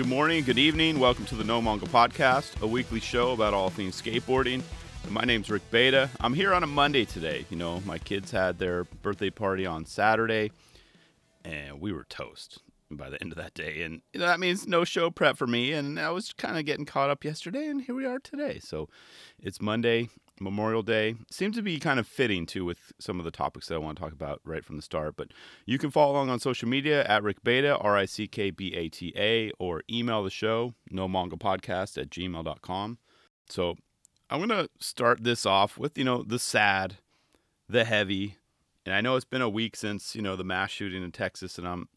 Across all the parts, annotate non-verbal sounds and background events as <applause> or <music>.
Good morning, good evening. Welcome to the No Manga Podcast, a weekly show about all things skateboarding. My name's Rick Beta. I'm here on a Monday today. You know, my kids had their birthday party on Saturday, and we were toast by the end of that day. And that means no show prep for me. And I was kind of getting caught up yesterday, and here we are today. So it's Monday, Memorial Day. Seems to be kind of fitting too with some of the topics that I want to talk about right from the start. But you can follow along on social media at Rick Beta, R I C K B A T A, or email the show, no manga podcast at gmail.com. So I'm going to start this off with, you know, the sad, the heavy. And I know it's been a week since, you know, the mass shooting in Texas, and I'm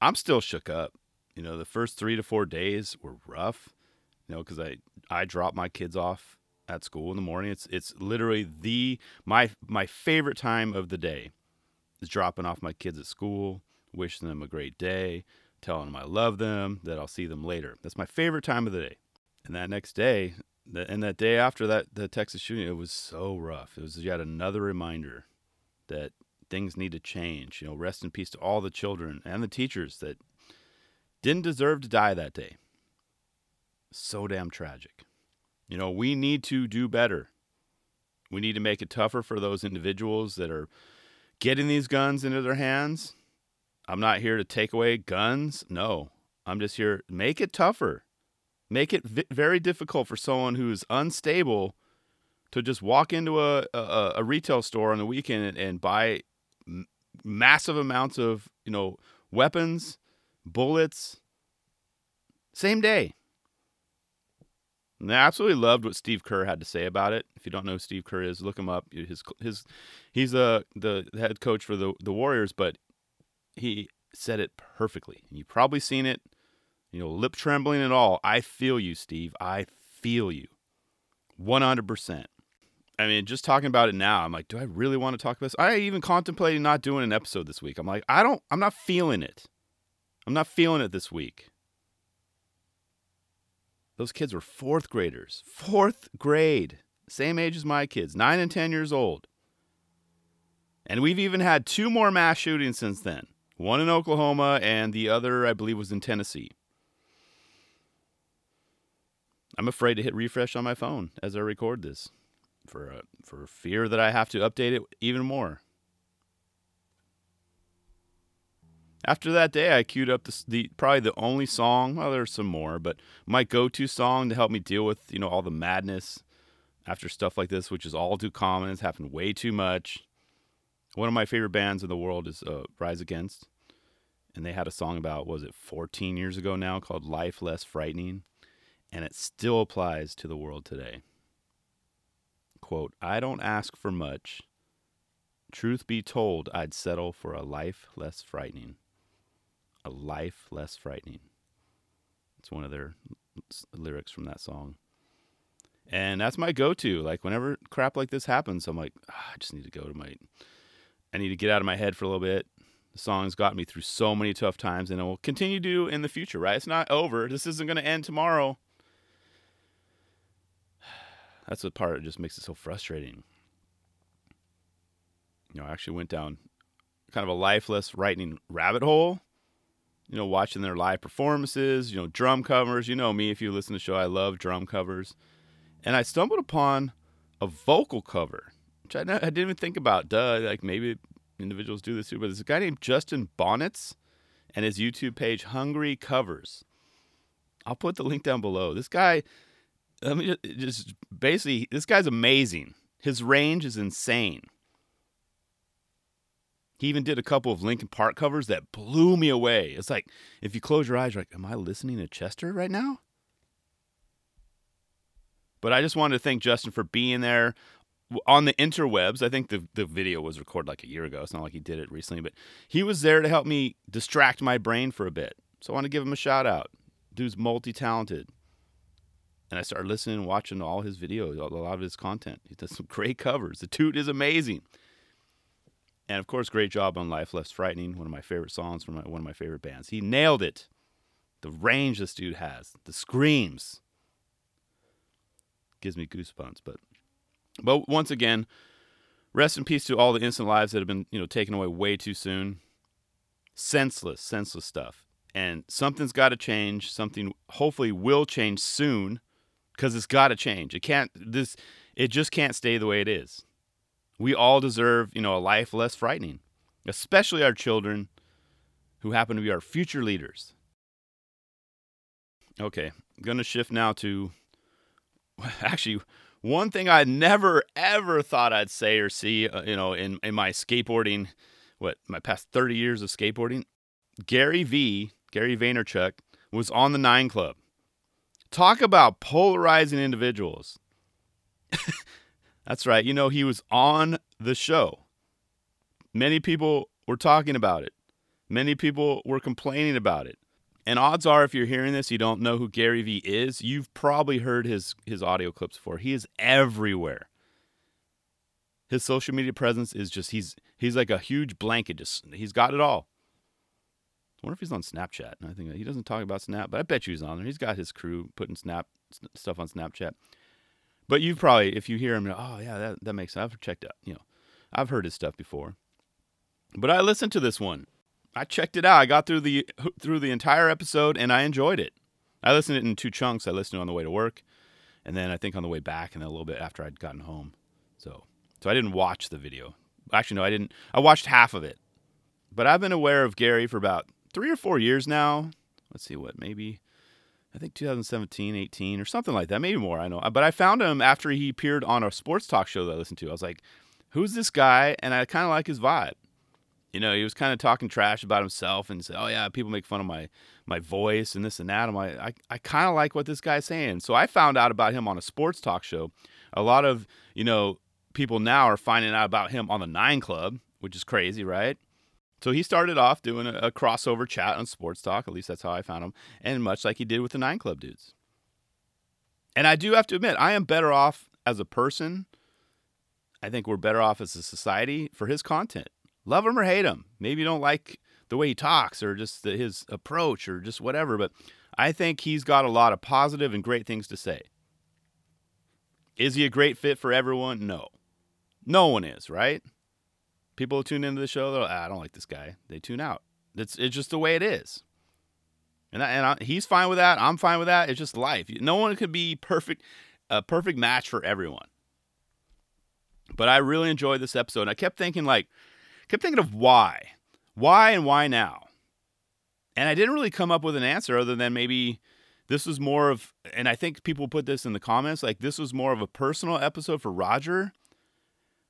I'm still shook up. You know, the first three to four days were rough. You know, because I I dropped my kids off at school in the morning. It's it's literally the my my favorite time of the day is dropping off my kids at school, wishing them a great day, telling them I love them, that I'll see them later. That's my favorite time of the day. And that next day, and that day after that the Texas shooting, it was so rough. It was yet another reminder that things need to change. You know, rest in peace to all the children and the teachers that didn't deserve to die that day. So damn tragic. You know, we need to do better. We need to make it tougher for those individuals that are getting these guns into their hands. I'm not here to take away guns. No, I'm just here make it tougher. Make it v- very difficult for someone who's unstable to just walk into a, a, a retail store on the weekend and, and buy m- massive amounts of, you know, weapons, bullets, same day. And I absolutely loved what Steve Kerr had to say about it. If you don't know who Steve Kerr is, look him up. His his he's a the head coach for the the Warriors, but he said it perfectly. You've probably seen it, you know, lip trembling and all. I feel you, Steve. I feel you, one hundred percent. I mean, just talking about it now, I'm like, do I really want to talk about this? I even contemplated not doing an episode this week. I'm like, I don't, I'm not feeling it. I'm not feeling it this week. Those kids were fourth graders. Fourth grade. Same age as my kids, nine and 10 years old. And we've even had two more mass shootings since then one in Oklahoma, and the other, I believe, was in Tennessee. I'm afraid to hit refresh on my phone as I record this for, uh, for fear that I have to update it even more. After that day, I queued up the, the probably the only song. Well, there's some more, but my go-to song to help me deal with you know all the madness after stuff like this, which is all too common. It's happened way too much. One of my favorite bands in the world is uh, Rise Against, and they had a song about was it 14 years ago now called "Life Less Frightening," and it still applies to the world today. Quote: "I don't ask for much." Truth be told, I'd settle for a life less frightening a life less frightening. It's one of their lyrics from that song. And that's my go to. Like, whenever crap like this happens, I'm like, oh, I just need to go to my, I need to get out of my head for a little bit. The song's got me through so many tough times, and it will continue to in the future, right? It's not over. This isn't going to end tomorrow. That's the part that just makes it so frustrating. You know, I actually went down kind of a Life Less Frightening rabbit hole you know, watching their live performances, you know, drum covers. You know me, if you listen to the show, I love drum covers. And I stumbled upon a vocal cover, which I, I didn't even think about. Duh, like maybe individuals do this too, but there's a guy named Justin Bonnets and his YouTube page, Hungry Covers. I'll put the link down below. This guy, let me just, just basically, this guy's amazing. His range is insane. He even did a couple of Linkin Park covers that blew me away. It's like if you close your eyes, you're like, "Am I listening to Chester right now?" But I just wanted to thank Justin for being there on the interwebs. I think the the video was recorded like a year ago. It's not like he did it recently, but he was there to help me distract my brain for a bit. So I want to give him a shout out. Dude's multi talented. And I started listening and watching all his videos, a lot of his content. He does some <laughs> great covers. The dude is amazing. And of course, great job on Life Less Frightening, one of my favorite songs from one of my favorite bands. He nailed it. The range this dude has, the screams. Gives me goosebumps, but But once again, rest in peace to all the innocent lives that have been, you know, taken away way too soon. Senseless, senseless stuff. And something's got to change. Something hopefully will change soon because it's got to change. It can't this it just can't stay the way it is. We all deserve, you know, a life less frightening, especially our children who happen to be our future leaders. Okay, I'm going to shift now to <laughs> actually one thing I never ever thought I'd say or see, uh, you know, in in my skateboarding, what my past 30 years of skateboarding, Gary V, Gary Vaynerchuk was on the 9 Club. Talk about polarizing individuals. <laughs> That's right. You know, he was on the show. Many people were talking about it. Many people were complaining about it. And odds are, if you're hearing this, you don't know who Gary Vee is. You've probably heard his his audio clips before. He is everywhere. His social media presence is just he's he's like a huge blanket. Just he's got it all. Wonder if he's on Snapchat. I think he doesn't talk about Snap, but I bet you he's on there. He's got his crew putting Snap stuff on Snapchat. But you've probably, if you hear him, oh yeah, that that makes sense. I've checked out. You know, I've heard his stuff before. But I listened to this one I checked it out. I got through the through the entire episode and I enjoyed it. I listened to it in two chunks. I listened to it on the way to work, and then I think on the way back, and then a little bit after I'd gotten home. So, so I didn't watch the video. Actually, no, I didn't. I watched half of it, but I've been aware of Gary for about three or four years now. Let's see what maybe. I think 2017, 18, or something like that. Maybe more. I know. But I found him after he appeared on a sports talk show that I listened to. I was like, "Who's this guy?" And I kind of like his vibe. You know, he was kind of talking trash about himself and said, "Oh yeah, people make fun of my my voice and this and that." I'm like, I, I kind of like what this guy's saying. So I found out about him on a sports talk show. A lot of you know people now are finding out about him on the Nine Club, which is crazy, right? So he started off doing a, a crossover chat on Sports Talk. At least that's how I found him, and much like he did with the Nine Club dudes. And I do have to admit, I am better off as a person. I think we're better off as a society for his content love him or hate him. Maybe you don't like the way he talks or just the, his approach or just whatever, but I think he's got a lot of positive and great things to say. Is he a great fit for everyone? No. No one is, right? People tune into the show, they're like, ah, I don't like this guy. They tune out. It's, it's just the way it is. And, I, and I, he's fine with that. I'm fine with that. It's just life. No one could be perfect, a perfect match for everyone. But I really enjoyed this episode. And I kept thinking, like, kept thinking of why. Why and why now? And I didn't really come up with an answer other than maybe this was more of, and I think people put this in the comments, like this was more of a personal episode for Roger.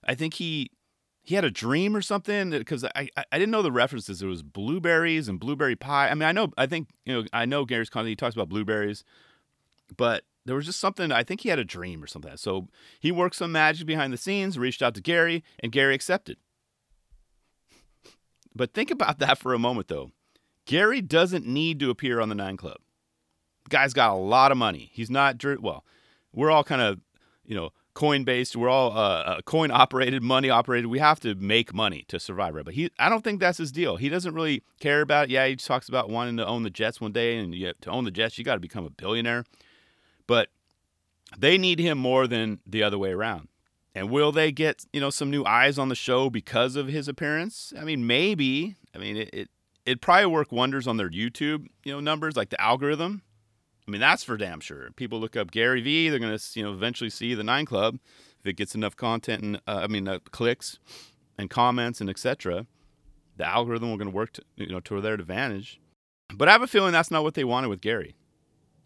I think he he had a dream or something because I, I didn't know the references. It was blueberries and blueberry pie. I mean, I know I think you know I know Gary's content. He talks about blueberries, but there was just something. I think he had a dream or something. So he worked some magic behind the scenes, reached out to Gary, and Gary accepted. But think about <laughs> that for a moment, though. Gary doesn't need to appear on the Nine Club. Guy's got a lot of money. He's not well. We're all kind of, you know, coin based. We're all uh, uh, coin operated, money operated. We have to make money to survive, right? But he, I don't think that's his deal. He doesn't really care about it. Yeah, he talks about wanting to own the Jets one day, and you, to own the Jets, you got to become a billionaire. But they need him more than the other way around. And will they get, you know, some new eyes on the show because of his appearance? I mean, maybe. I mean, it, it it'd probably work wonders on their YouTube, you know, numbers like the algorithm. I mean, that's for damn sure. People look up Gary Vee, they're going to, you know, eventually see the Nine Club if it gets enough content and uh, I mean, uh, clicks and comments and etc. The algorithm will going to work you know, to their advantage. But I have a feeling that's not what they wanted with Gary.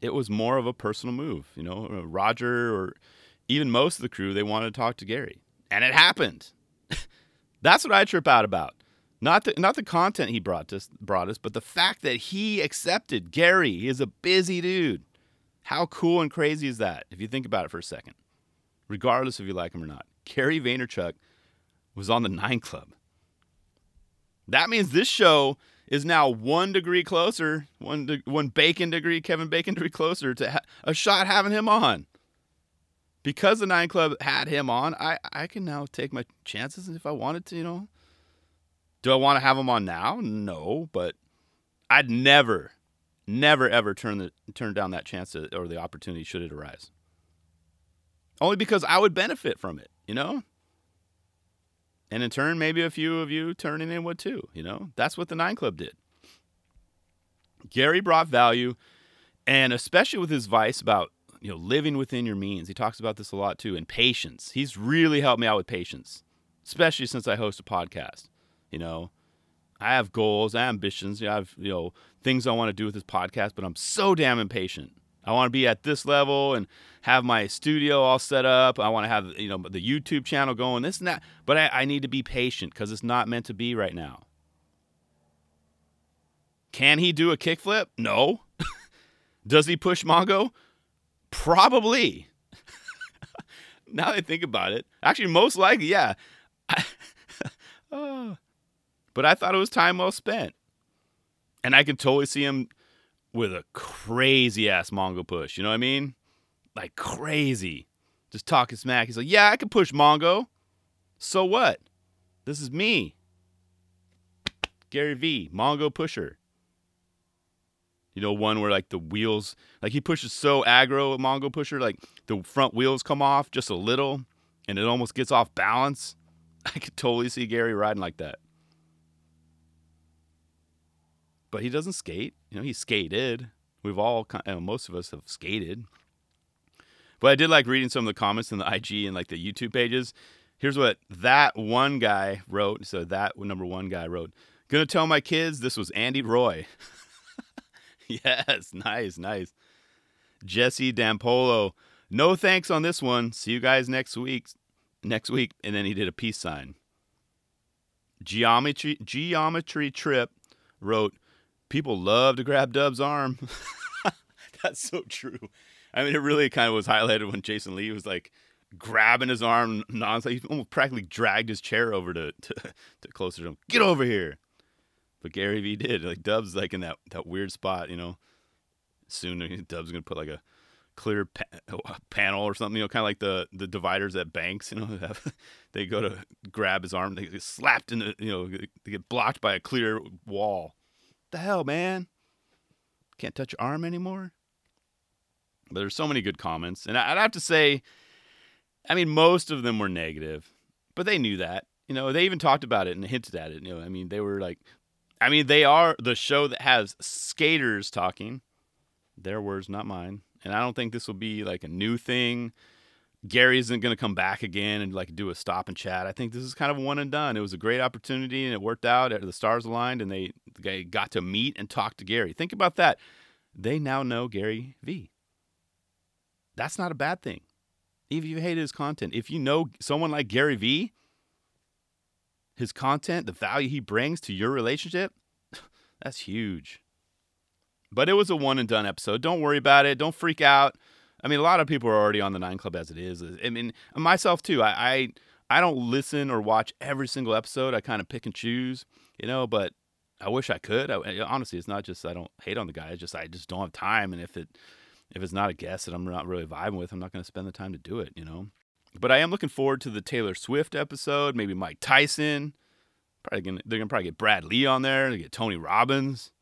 It was more of a personal move, you know, Roger or even most of the crew, they wanted to talk to Gary. And it happened. <laughs> That's what I trip out about. Not the not the content he brought us brought us, but the fact that he accepted Gary. He is a busy dude. How cool and crazy is that? If you think about it for a second. Regardless if you like him or not. Gary Vaynerchuk was on the Nine Club. That means this show is now one degree closer, one de- one bacon degree, Kevin Bacon degree closer to ha- a shot having him on because the Nine Club had him on, I, I can now take my chances if I wanted to, you know. Do I want to have him on now? No, but I'd never, never ever turn the turn down that chance to, or the opportunity should it arise. only because I would benefit from it, you know? And in turn, maybe a few of you turning in would too, you know? That's what the Nine Club did. Gary brought value, and especially with his advice about you know living within your means. He talks about this a lot too, and patience. He's really helped me out with patience, especially since I host a podcast. You know, I have goals, I have ambitions, I have you know things I want to do with this podcast, but I'm so damn impatient. I want to be at this level and have my studio all set up. I want to have you know the YouTube channel going, this and that. But I, I need to be patient because it's not meant to be right now. Can he do a kickflip? No. <laughs> Does he push Mongo? Probably. <laughs> now that I think about it, actually, most likely, yeah. <laughs> oh. But I thought it was time well spent. And I can totally see him with a crazy ass Mongo push. You know what I mean? Like crazy. Just talking smack. He's like, yeah, I can push Mongo. So what? This is me. Gary V, Mongo pusher. You know, one where like the wheels, like he pushes so aggro with Mongo pusher, like the front wheels come off just a little and it almost gets off balance. <laughs> I could totally see Gary riding like that. But he doesn't skate. You know, he skated. We've all, know, uh, most of us have skated. But I did like reading some of the comments in the IG and like the YouTube pages. Here's what that one guy wrote. So that number one guy wrote, Gonna tell my kids this was Andy Roy. <laughs> yes, nice, nice. Jesse Dampolo, no thanks on this one. See you guys next week. Next week, and then he did a peace sign. Geometry Geometry Trip wrote, "People love to grab Dub's arm." <laughs> That's so true. I mean, it really kind of was highlighted when Jason Lee was like grabbing his arm nonstop. He almost practically dragged his chair over to, to, to closer to him. Get over here. But Gary Vee did. Like Dub's like in that, that weird spot, you know. Soon Dub's gonna put like a clear pa- panel or something, you know, kind of like the the dividers at banks, you know. <laughs> Have, they go to grab his arm, they get slapped in the, you know, they get blocked by a clear wall. The hell, man! Can't touch your arm anymore. But there's so many good comments, and I'd have to say, I mean, most of them were negative, but they knew that. You know, they even talked about it and hinted at it. You know, I mean, they were like, I mean, they are the show that has skaters talking. Their words, not mine. And I don't think this will be like a new thing. Gary isn't going to come back again and like do a stop and chat. I think this is kind of one and done. It was a great opportunity and it worked out. The stars aligned and they, they got to meet and talk to Gary. Think about that. They now know Gary V. That's not a bad thing. Even if you hated his content, if you know someone like Gary V, his content, the value he brings to your relationship, <sighs> that's huge. But it was a one and done episode. Don't worry about it. Don't freak out. I mean, a lot of people are already on the Nine Club as it is. I mean, myself too. I I, I don't listen or watch every single episode. I kind of pick and choose, you know. But I wish I could. I, honestly, it's not just I don't hate on the guy. It's just I just don't have time. And if it if it's not a guest that I'm not really vibing with, I'm not going to spend the time to do it, you know. But I am looking forward to the Taylor Swift episode. Maybe Mike Tyson. Probably gonna, they're gonna probably get Brad Lee on there. They get Tony Robbins.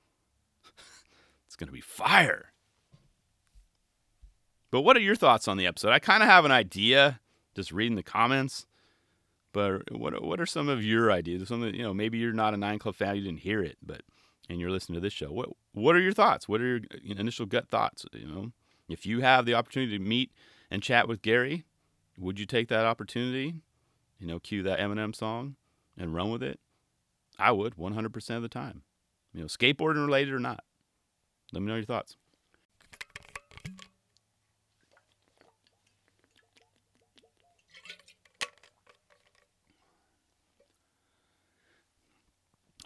<laughs> it's gonna be fire. But what are your thoughts on the episode? I kind of have an idea just reading the comments. But what what are some of your ideas? Some you know maybe you're not a Nine Club fan, you didn't hear it, but and you're listening to this show. What what are your thoughts? What are your initial gut thoughts? You know, if you have the opportunity to meet and chat with Gary, would you take that opportunity? You know, cue that Eminem song and run with it. I would 100% of the time. You know, skateboarding related or not. Let me know your thoughts.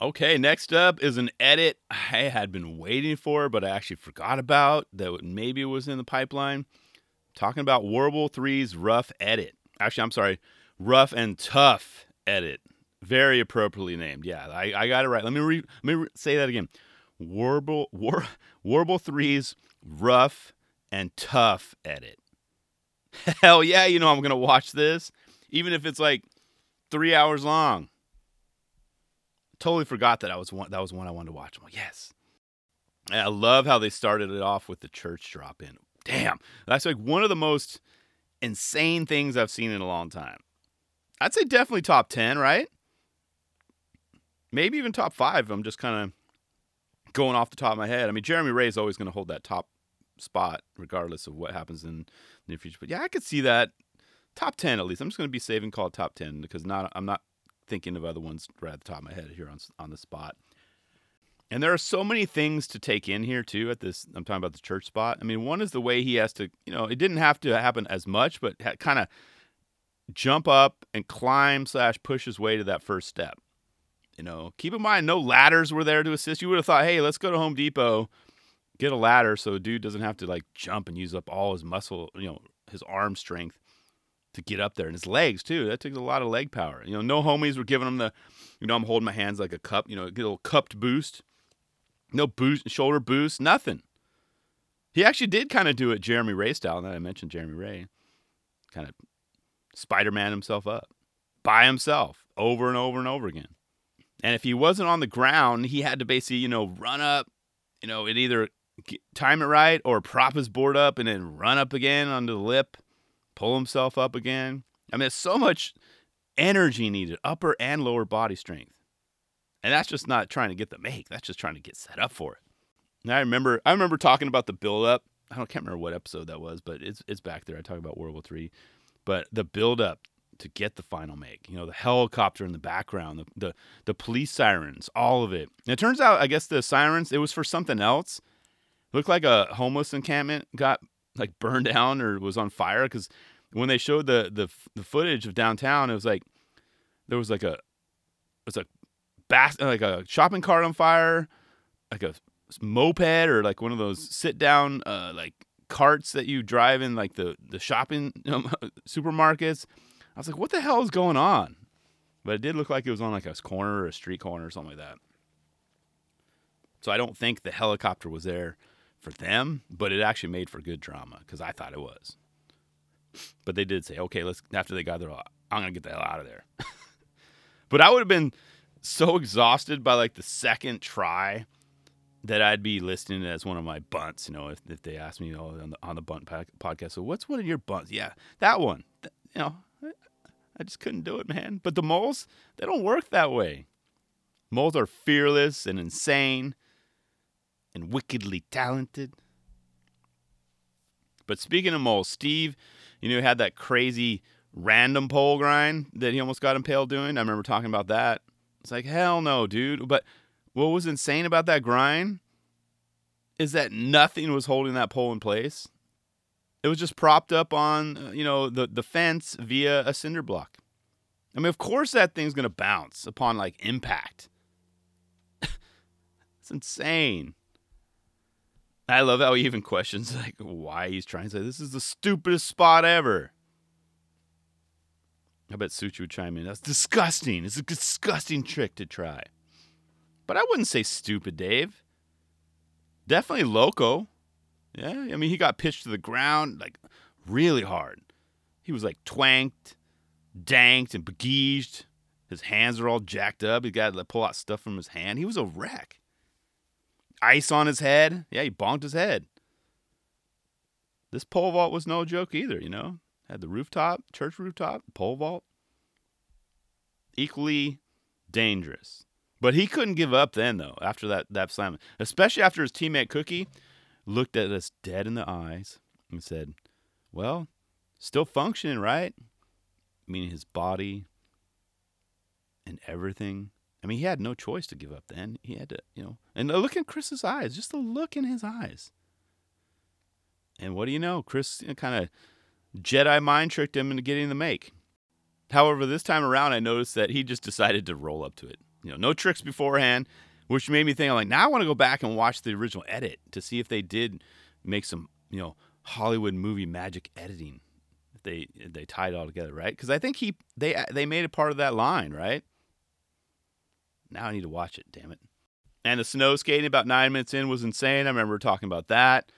Okay, next up is an edit I had been waiting for, but I actually forgot about that maybe it was in the pipeline. Talking about Warble 3's rough edit. Actually, I'm sorry, rough and tough edit. Very appropriately named. Yeah, I, I got it right. Let me re, let me re, say that again. Warble War, Warble 3's rough and tough edit. <laughs> Hell yeah, you know I'm gonna watch this, even if it's like three hours long totally forgot that I was one that was one I wanted to watch. I'm like, yes. And I love how they started it off with the church drop in. Damn, that's like one of the most insane things I've seen in a long time. I'd say definitely top 10, right? Maybe even top five. I'm just kind of going off the top of my head. I mean, Jeremy Wray is always going to hold that top spot, regardless of what happens in the near future. But yeah, I could see that top 10 at least. I'm just going to be saving call top 10 because not I'm not thinking of other ones right at the top of my head here on on the spot. And there are so many things to take in here too. At this, I'm talking about the church spot. I mean, one is the way he has to, you know, it didn't have to happen as much, but kind of jump up and climb slash push his way to that first step. You know, keep in mind, no ladders were there to assist. You would have thought, hey, let's go to Home Depot, get a ladder, so dude doesn't have to like jump and use up all his muscle, you know, his arm strength to get up there, and his legs too. That took a lot of leg power. You know, no homies were giving him the, you know, I'm holding my hands like a cup, you know, get a little cupped boost no boost, shoulder boost, nothing. He actually did kind of do it Jeremy Wray style. Now I mentioned Jeremy Wray, kind of Spider Man himself up by himself over and over and over again. And if he wasn't on the ground, he had to basically, you know, run up, you know, it either time it right or prop his board up and then run up again onto the lip, pull himself up again. I mean, it's so much energy needed, upper and lower body strength. And that's just not trying to get the make. That's just trying to get set up for it. And I remember I remember talking about the build up. I don't can't remember what episode that was, but it's it's back there. I talk about World War Three. But the build up to get the final make. You know, the helicopter in the background, the, the the police sirens, all of it. And it turns out I guess the sirens, it was for something else. It looked like a homeless encampment got like burned down or was on fire because when they showed the, the the footage of downtown, it was like there was like a it was a bas- like a shopping cart on fire, like a moped or like one of those sit down uh, like carts that you drive in like the the shopping <laughs> supermarkets. I was like, what the hell is going on? But it did look like it was on like a corner or a street corner or something like that. So I don't think the helicopter was there for them, but it actually made for good drama because I thought it was. But they did say, okay, let's after they got there, I'm gonna get the hell out of there. <laughs> but I would have been so exhausted by like the second try that I'd be listing as one of my bunts. You know, if, if they asked me oh, on the on the bunt podcast, so what's one of your bunts? Yeah, that one. You know, I just couldn't do it, man. But the moles, they don't work that way. Moles are fearless and insane and wickedly talented. But speaking of moles, Steve, you know, had that crazy random pole grind that he almost got impaled doing. I remember talking about that. It's like, hell no, dude. But what was insane about that grind is that nothing was holding that pole in place. It was just propped up on, uh, you know, the, the fence via a cinder block. I mean, of course that thing's going to bounce upon like impact. <laughs> it's insane. I love how he even questions <laughs> like why he's trying to say this is the stupidest spot ever. I bet Suchi would chime in. That's disgusting. It's a disgusting trick to try. But I wouldn't say stupid, Dave. Definitely loco. Yeah, I mean, he got pitched to the ground like really hard. He was like twanked, danked, and begeeged. His hands are all jacked up. He got to pull out stuff from his hand. He was a wreck. Ice on his head. Yeah, he bonked his head. This pole vault was no joke either, you know? Had the rooftop, church rooftop, pole vault. Equally dangerous. But he couldn't give up then, though, after that, that slam. Especially after his teammate Cookie looked at us dead in the eyes and said, Well, still functioning, right? Meaning his body and everything. I mean, he had no choice to give up then. He had to, you know, and look in Chris's eyes, just the look in his eyes. And what do you know? Chris kind of Jedi mind tricked him into getting the make. However, this time around, I noticed that he just decided to roll up to it. You know, no tricks beforehand, which made me think, I'm like, now I want to go back and watch the original edit to see if they did make some, you know, Hollywood movie magic editing. If they they tied it all together, right? Because I think he they they made it part of that line, right? Now I need to watch it. Damn it! And the snow skating about nine minutes in was insane. I remember talking about that.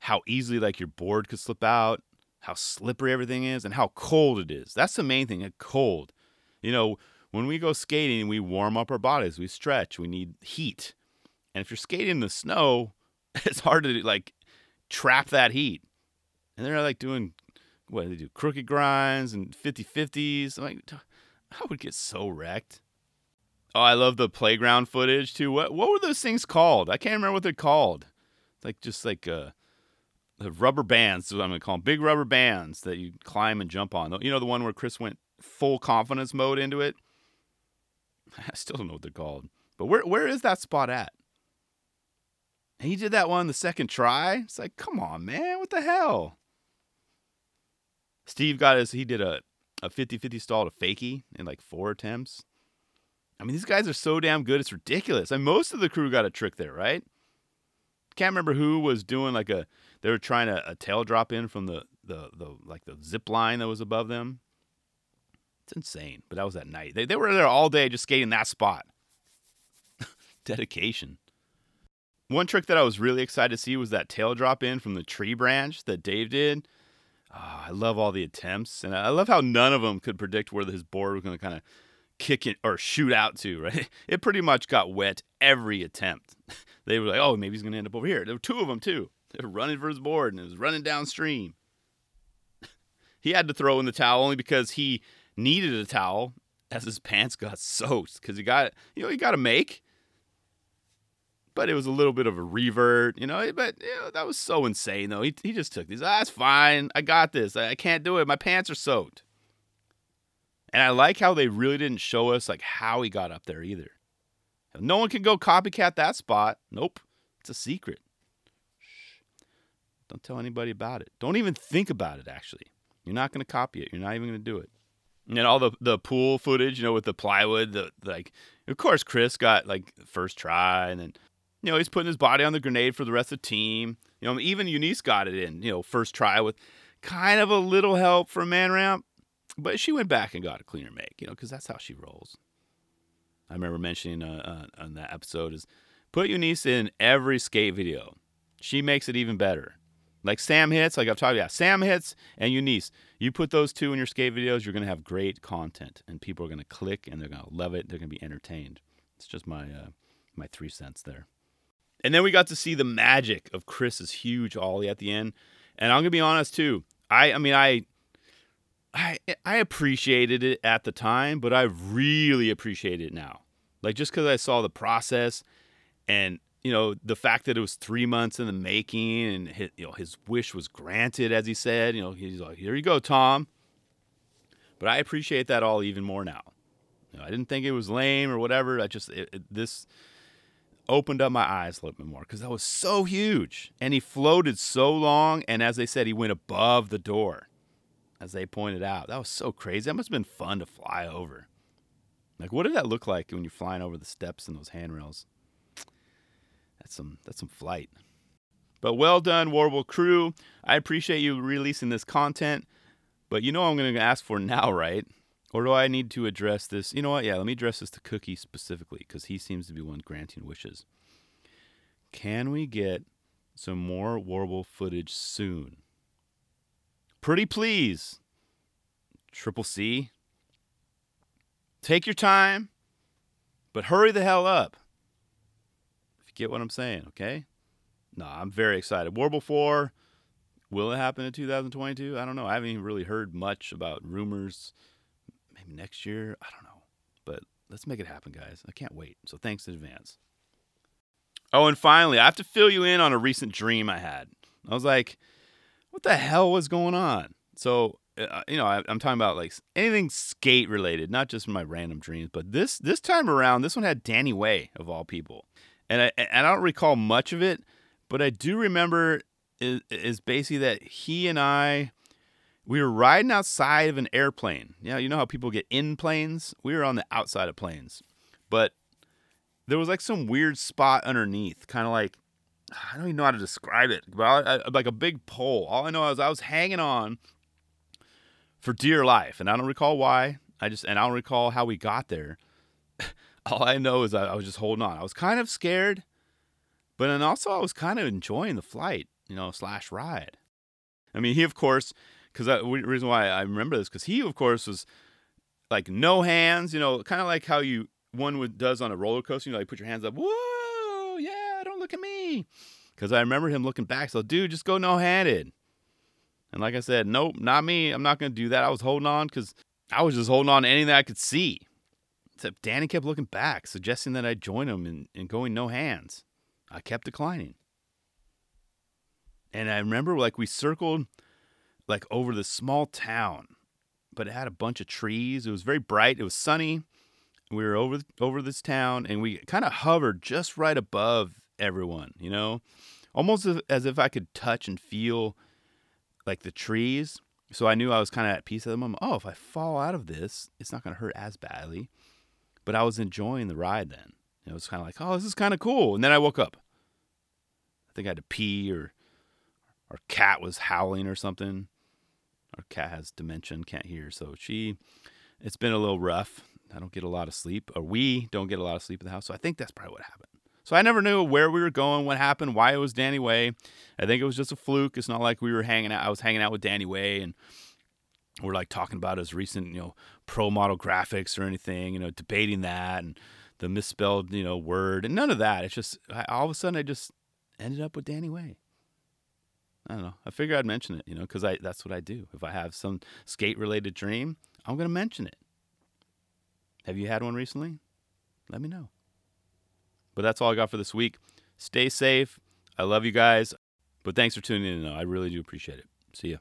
How easily like your board could slip out how slippery everything is and how cold it is. That's the main thing—a cold. You know, when we go skating, we warm up our bodies, we stretch, we need heat. And if you're skating in the snow, <laughs> it's hard to like trap that heat. And they're like doing what they do? Crooked grinds and 50 50s. I'm like, I would get so wrecked. Oh, I love the playground footage too. What what were those things called? I can't remember what they're called. Like just like uh, the rubber bands is what I'm gonna call them. Big rubber bands that you climb and jump on. You know the one where Chris went full confidence mode into it. <laughs> I still don't know what they're called. But where where is that spot at? he did that one the second try. It's like, come on, man, what the hell? Steve got his he did a a 50-50 stall to fakie in like four attempts. I mean, these guys are so damn good, it's ridiculous. And most of the crew got a trick there, right? Can't remember who was doing like a they were trying to a tail drop in from the the the like the zip line that was above them. It's insane. But that was at night. They they were there all day just skating that spot. <laughs> Dedication. One trick that I was really excited to see was that tail drop in from the tree branch that Dave did. Oh, I love all the attempts, and I love how none of them could predict where his board was going to kind of kick it or shoot out to. Right? <laughs> It pretty much got wet every attempt. <laughs> They were like, "Oh, maybe he's going to end up over here." There were two of them too. They were running for his board, and it was running downstream. <laughs> he had to throw in the towel only because he needed a towel as his pants got soaked because he got you know he got to make but it was a little bit of a revert, you know. But you know, that was so insane, though. He, he just took these. Ah, that's fine. I got this. I, I can't do it. My pants are soaked. And I like how they really didn't show us like how he got up there either. No one can go copycat that spot. Nope, it's a secret. Shh. Don't tell anybody about it. Don't even think about it. Actually, you're not going to copy it. You're not even going to do it. And all the the pool footage, you know, with the plywood, the like. Of course, Chris got like first try, and then you know, he's putting his body on the grenade for the rest of the team. You know, even Eunice got it in, you know, first try with kind of a little help from Man Ramp, but she went back and got a cleaner make, you know, because that's how she rolls. I remember mentioning uh, uh, on that episode is put Eunice in every skate video. She makes it even better. Like Sam Hits, like I've talked about, Sam Hits and Eunice. You put those two in your skate videos, you're going to have great content, and people are going to click and they're going to love it. They're going to be entertained. It's just my uh, my three cents there. And then we got to see the magic of Chris's huge ollie at the end. And I'm gonna be honest too. I I mean I I I appreciated it at the time, but I really appreciate it now. Like just because I saw the process and you know the fact that it was three months in the making and his, you know his wish was granted as he said you know he's like here you go tom but i appreciate that all even more now you know, i didn't think it was lame or whatever i just it, it, this opened up my eyes a little bit more because that was so huge. And he floated so long. And as they said, he went above the door, as they pointed out. That was so crazy. That must have been fun to fly over. Like, what did that look like when you're flying over the steps and those handrails? That's some that's some flight. But well done, Warble crew. I appreciate you releasing this content. But you know I'm to ask for now, right? Or do I need to address this? You know what? Yeah, let me address this to Cookie specifically because he seems to be one granting wishes. Can we get some more Warble footage soon? Pretty please. Triple C. Take your time, but hurry the hell up. If you get what I'm saying, okay? No, I'm very excited. Warble 4, will it happen in 2022? I don't know. I haven't even really heard much about rumors maybe next year. I don't know. But let's make it happen, guys. I can't wait. So thanks in advance. Oh, and finally, I have to fill you in on a recent dream I had. I was like, what the hell was going on? So, uh, you know, I, am talking about like anything skate related, not just my random dreams, but this this time around, this one had Danny Way of all people, and I and I don't recall much of it, but I do remember is, is basically that he and I we were riding outside of an airplane. Yeah, you know how people get in planes? We were on the outside of planes. But there was like some weird spot underneath, kind of like I don't even know how to describe it, but I, I, like a big pole. All I know is I was hanging on for dear life, and I don't recall why. I just and I don't recall how we got there. <laughs> All I know is I was just holding on. I was kind of scared, but then also I was kind of enjoying the flight, you know, slash ride. I mean, he of course because the reason why I remember this because he of course was like no hands, you know, kind of like how you one would does on a roller coaster. You know, like put your hands up, don't look at me, because I remember him looking back. So, dude, just go no handed. And like I said, nope, not me. I'm not going to do that. I was holding on because I was just holding on to anything I could see. Except Danny kept looking back, suggesting that I join him in, in going no hands. I kept declining. And I remember like we circled like over this small town, but it had a bunch of trees. It was very bright. It was sunny. We were over over this town and we kind of hovered just right above everyone, you know? Almost as, if I could touch and feel like the trees. So I knew I was kind of at peace at the moment. Oh, if I fall out of this, it's not going to hurt as badly. But I was enjoying the ride then. It was kind of like, oh, this is kind of cool. And then I woke up. I think I had to pee or our cat was howling or something. Our cat has dementia can't hear. So she, it's been a little rough. I don't get a lot of sleep, or we don't get a lot of sleep in the house. So I think that's probably what happened. So I never knew where we were going, what happened, why it was Danny Way. I think it was just a fluke. It's not like we were hanging out. I was hanging out with Danny Way and we're like talking about his recent, you know, pro model graphics or anything, you know, debating that and the misspelled, you know, word and none of that. It's just I, all of a sudden I just ended up with Danny Way. I don't know. I figure I'd mention it, you know, because I that's what I do. If I have some skate related dream, I'm gonna mention it. Have you had one recently? Let me know. But that's all I got for this week. Stay safe. I love you guys. But thanks for tuning in. I really do appreciate it. See ya.